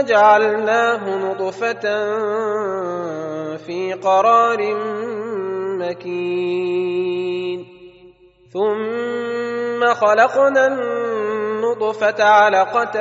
جعلناه نطفة في قرار مكين. ثم خلقنا النطفة علقة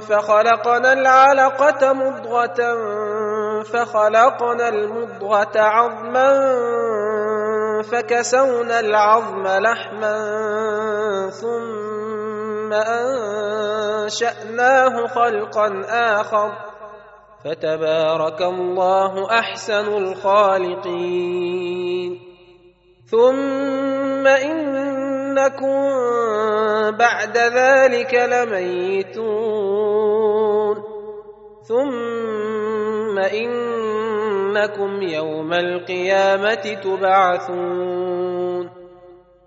فخلقنا العلقة مضغة فخلقنا المضغة عظما فكسونا العظم لحما ثم انشاناه خلقا اخر فتبارك الله احسن الخالقين ثم انكم بعد ذلك لميتون ثم انكم يوم القيامه تبعثون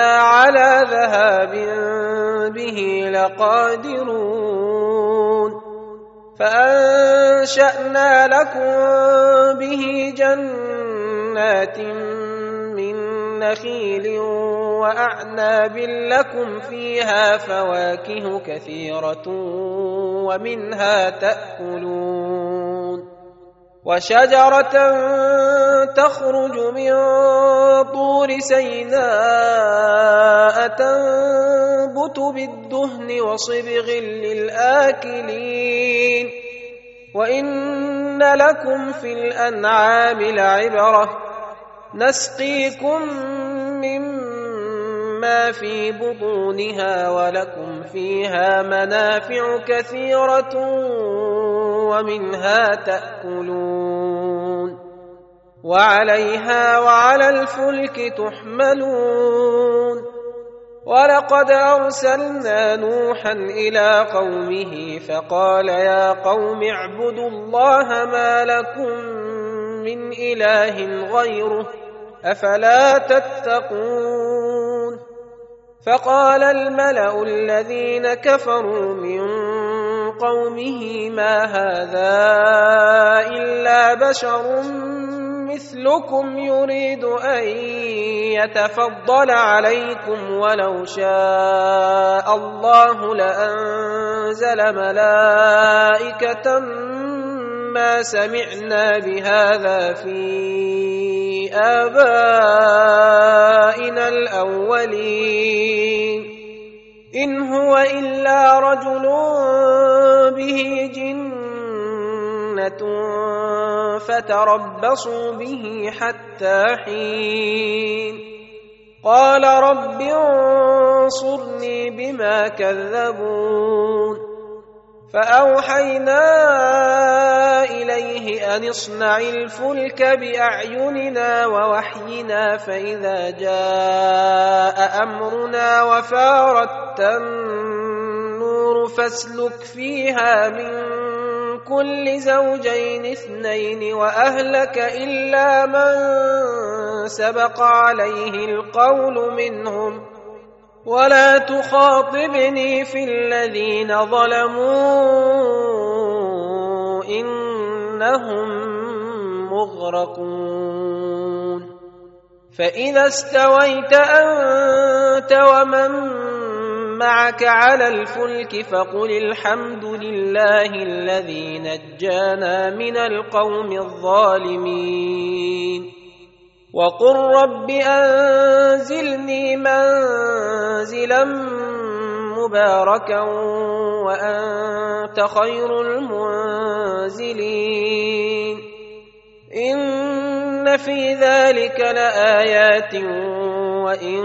على ذهاب به لقادرون فانشانا لكم به جنات من نخيل واعناب لكم فيها فواكه كثيره ومنها تاكلون وشجره تخرج من طور سيناء تنبت بالدهن وصبغ للآكلين وإن لكم في الأنعام لعبرة نسقيكم مما في بطونها ولكم فيها منافع كثيرة ومنها تأكلون وعليها وعلى الفلك تحملون. ولقد أرسلنا نوحا إلى قومه فقال يا قوم اعبدوا الله ما لكم من إله غيره أفلا تتقون. فقال الملأ الذين كفروا من قومه ما هذا إلا بشر مثلكم يريد أن يتفضل عليكم ولو شاء الله لأنزل ملائكة ما سمعنا بهذا في آبائنا الأولين. إن هو إلا رجل به فتربصوا به حتى حين. قال رب انصرني بما كذبون. فأوحينا إليه أن اصنع الفلك بأعيننا ووحينا فإذا جاء أمرنا وفارت النور فاسلك فيها من كل زوجين اثنين وأهلك إلا من سبق عليه القول منهم. ولا تخاطبني في الذين ظلموا إنهم مغرقون. فإذا استويت أنت ومن معك على الفلك فقل الحمد لله الذي نجانا من القوم الظالمين. وقل رب أنزلني منزلا مباركا وأنت خير المنزلين. إن في ذلك لآيات وإن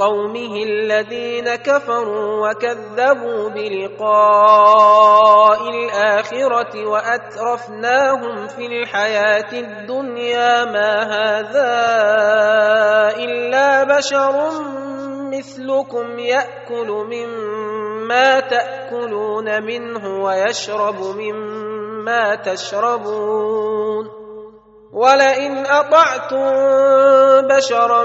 قومه الذين كفروا وكذبوا بلقاء الآخرة وأترفناهم في الحياة الدنيا ما هذا إلا بشر مثلكم يأكل مما تأكلون منه ويشرب مما تشربون ولئن أطعتم بشرا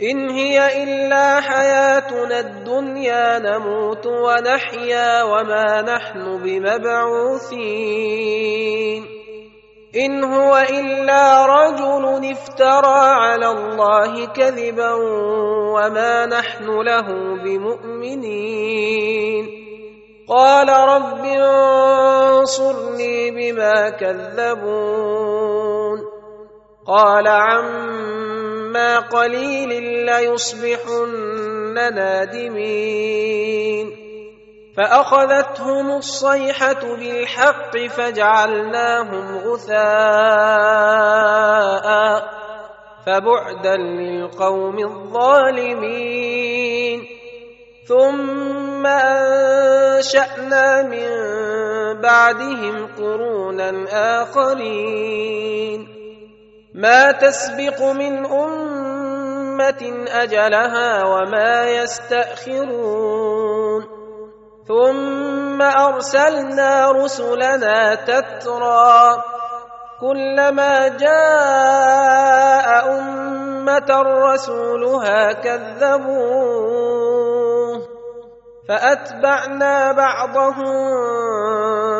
إن هي إلا حياتنا الدنيا نموت ونحيا وما نحن بمبعوثين. إن هو إلا رجل افترى على الله كذبا وما نحن له بمؤمنين. قال رب انصرني بما كذبون. قال عم عما قليل ليصبحن نادمين فاخذتهم الصيحه بالحق فجعلناهم غثاء فبعدا للقوم الظالمين ثم انشانا من بعدهم قرونا اخرين ما تسبق من أمة أجلها وما يستأخرون. ثم أرسلنا رسلنا تترى. كلما جاء أمة رسولها كذبوه. فأتبعنا بعضهم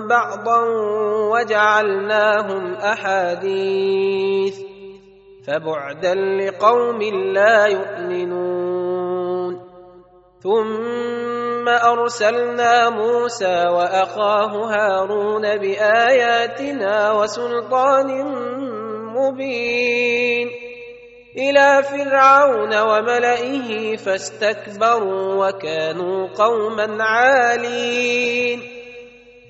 بعضا وجعلناهم أحاديث. فبعدا لقوم لا يؤمنون. ثم أرسلنا موسى وأخاه هارون بآياتنا وسلطان مبين. إلى فرعون وملئه فاستكبروا وكانوا قوما عالين.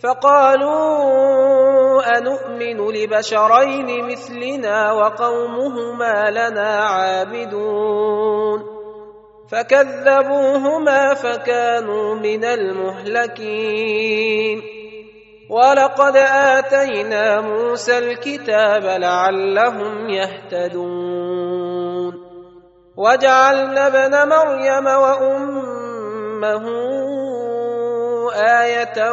فقالوا انومن لبشرين مثلنا وقومهما لنا عابدون. فكذبوهما فكانوا من المهلكين. ولقد آتينا موسى الكتاب لعلهم يهتدون. وجعلنا ابن مريم وأمه آية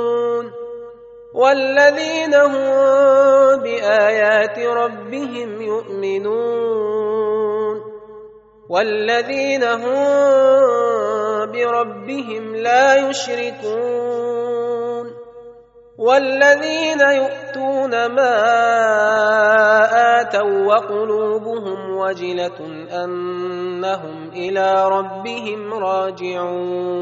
والذين هم بآيات ربهم يؤمنون والذين هم بربهم لا يشركون والذين يؤتون ما آتوا وقلوبهم وجلة أنهم إلى ربهم راجعون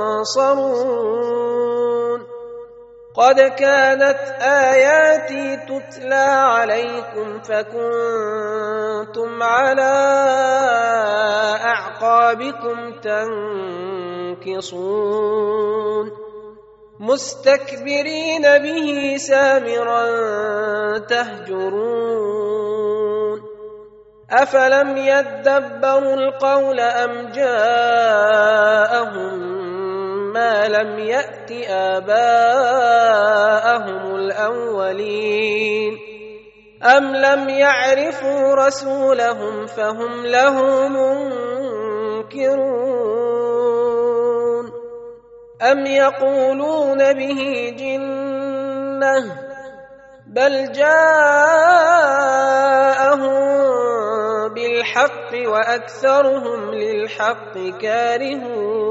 تنصرون قد كانت آياتي تتلى عليكم فكنتم على أعقابكم تنكصون. مستكبرين به سامرا تهجرون. أفلم يدبروا القول أم جاءهم ما لم يات اباءهم الاولين ام لم يعرفوا رسولهم فهم له منكرون ام يقولون به جنه بل جاءهم بالحق واكثرهم للحق كارهون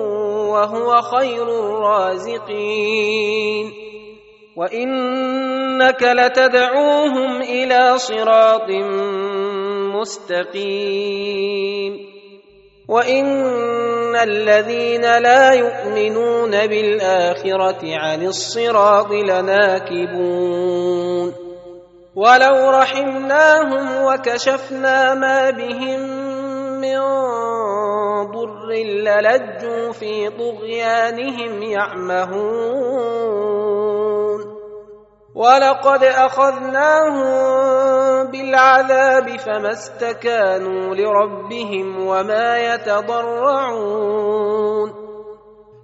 وهو خير الرازقين. وإنك لتدعوهم إلى صراط مستقيم. وإن الذين لا يؤمنون بالآخرة عن الصراط لناكبون. ولو رحمناهم وكشفنا ما بهم من ضر للجوا في طغيانهم يعمهون. ولقد أخذناهم بالعذاب فما استكانوا لربهم وما يتضرعون.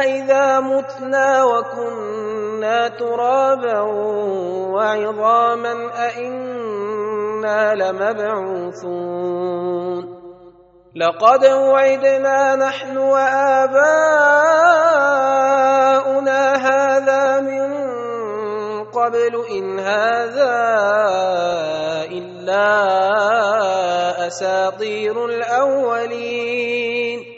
أإذا متنا وكنا ترابا وعظاما أإنا لمبعوثون. لقد وعدنا نحن وآباؤنا هذا من قبل إن هذا إلا أساطير الأولين.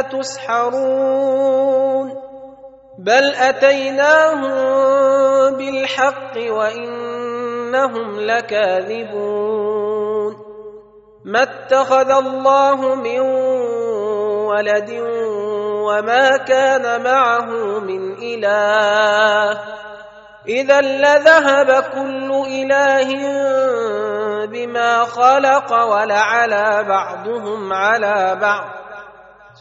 تسحرون بل أتيناهم بالحق وإنهم لكاذبون ما اتخذ الله من ولد وما كان معه من إله إذا لذهب كل إله بما خلق ولعلى بعضهم على بعض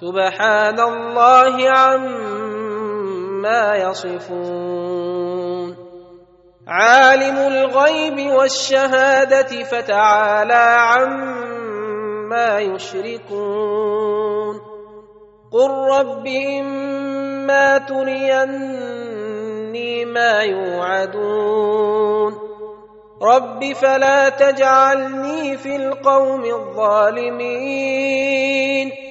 سبحان الله عما يصفون. عالم الغيب والشهادة فتعالى عما يشركون. قل رب إما تريني ما يوعدون. رب فلا تجعلني في القوم الظالمين.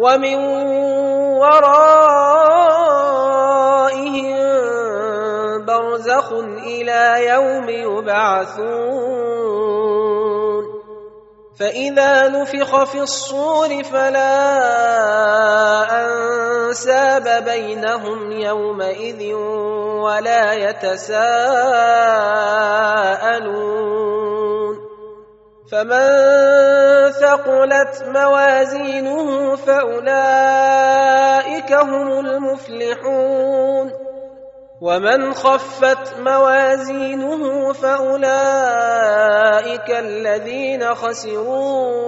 ومن ورائهم برزخ إلى يوم يبعثون. فإذا نفخ في الصور فلا أنساب بينهم يومئذ ولا يتساءلون. فمن ثقلت موازينه فاولئك هم المفلحون ومن خفت موازينه فاولئك الذين خسروا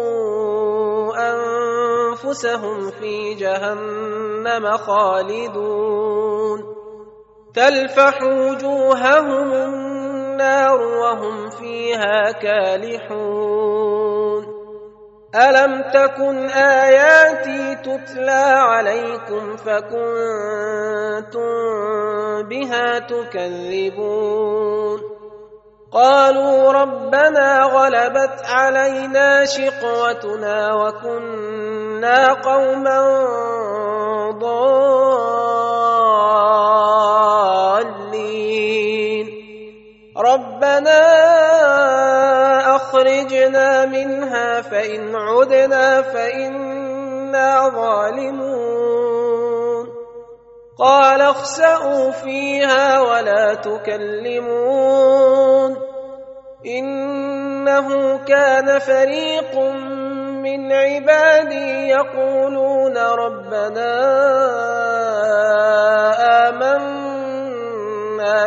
انفسهم في جهنم خالدون تلفح وجوههم النار وهم فيها كالحون. ألم تكن آياتي تتلى عليكم فكنتم بها تكذبون؟ قالوا ربنا غلبت علينا شقوتنا وكنا قوما ضالين. ربنا أخرجنا منها فإن عدنا فإنا ظالمون. قال اخسئوا فيها ولا تكلمون. إنه كان فريق من عبادي يقولون ربنا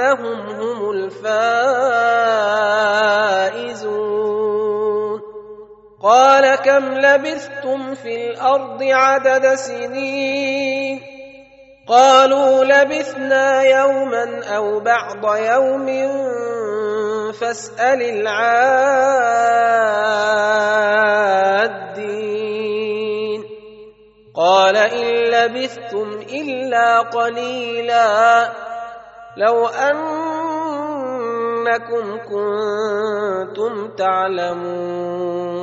انهم هم الفائزون. قال كم لبثتم في الأرض عدد سنين؟ قالوا لبثنا يوما أو بعض يوم. فاسأل العادين. قال إن لبثتم إلا قليلا. لو أنكم كنتم تعلمون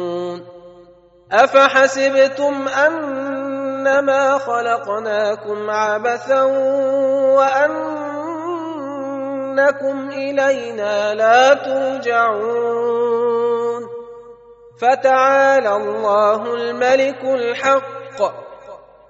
أفحسبتم أنما خلقناكم عبثا وأنكم إلينا لا ترجعون فتعالى الله الملك الحق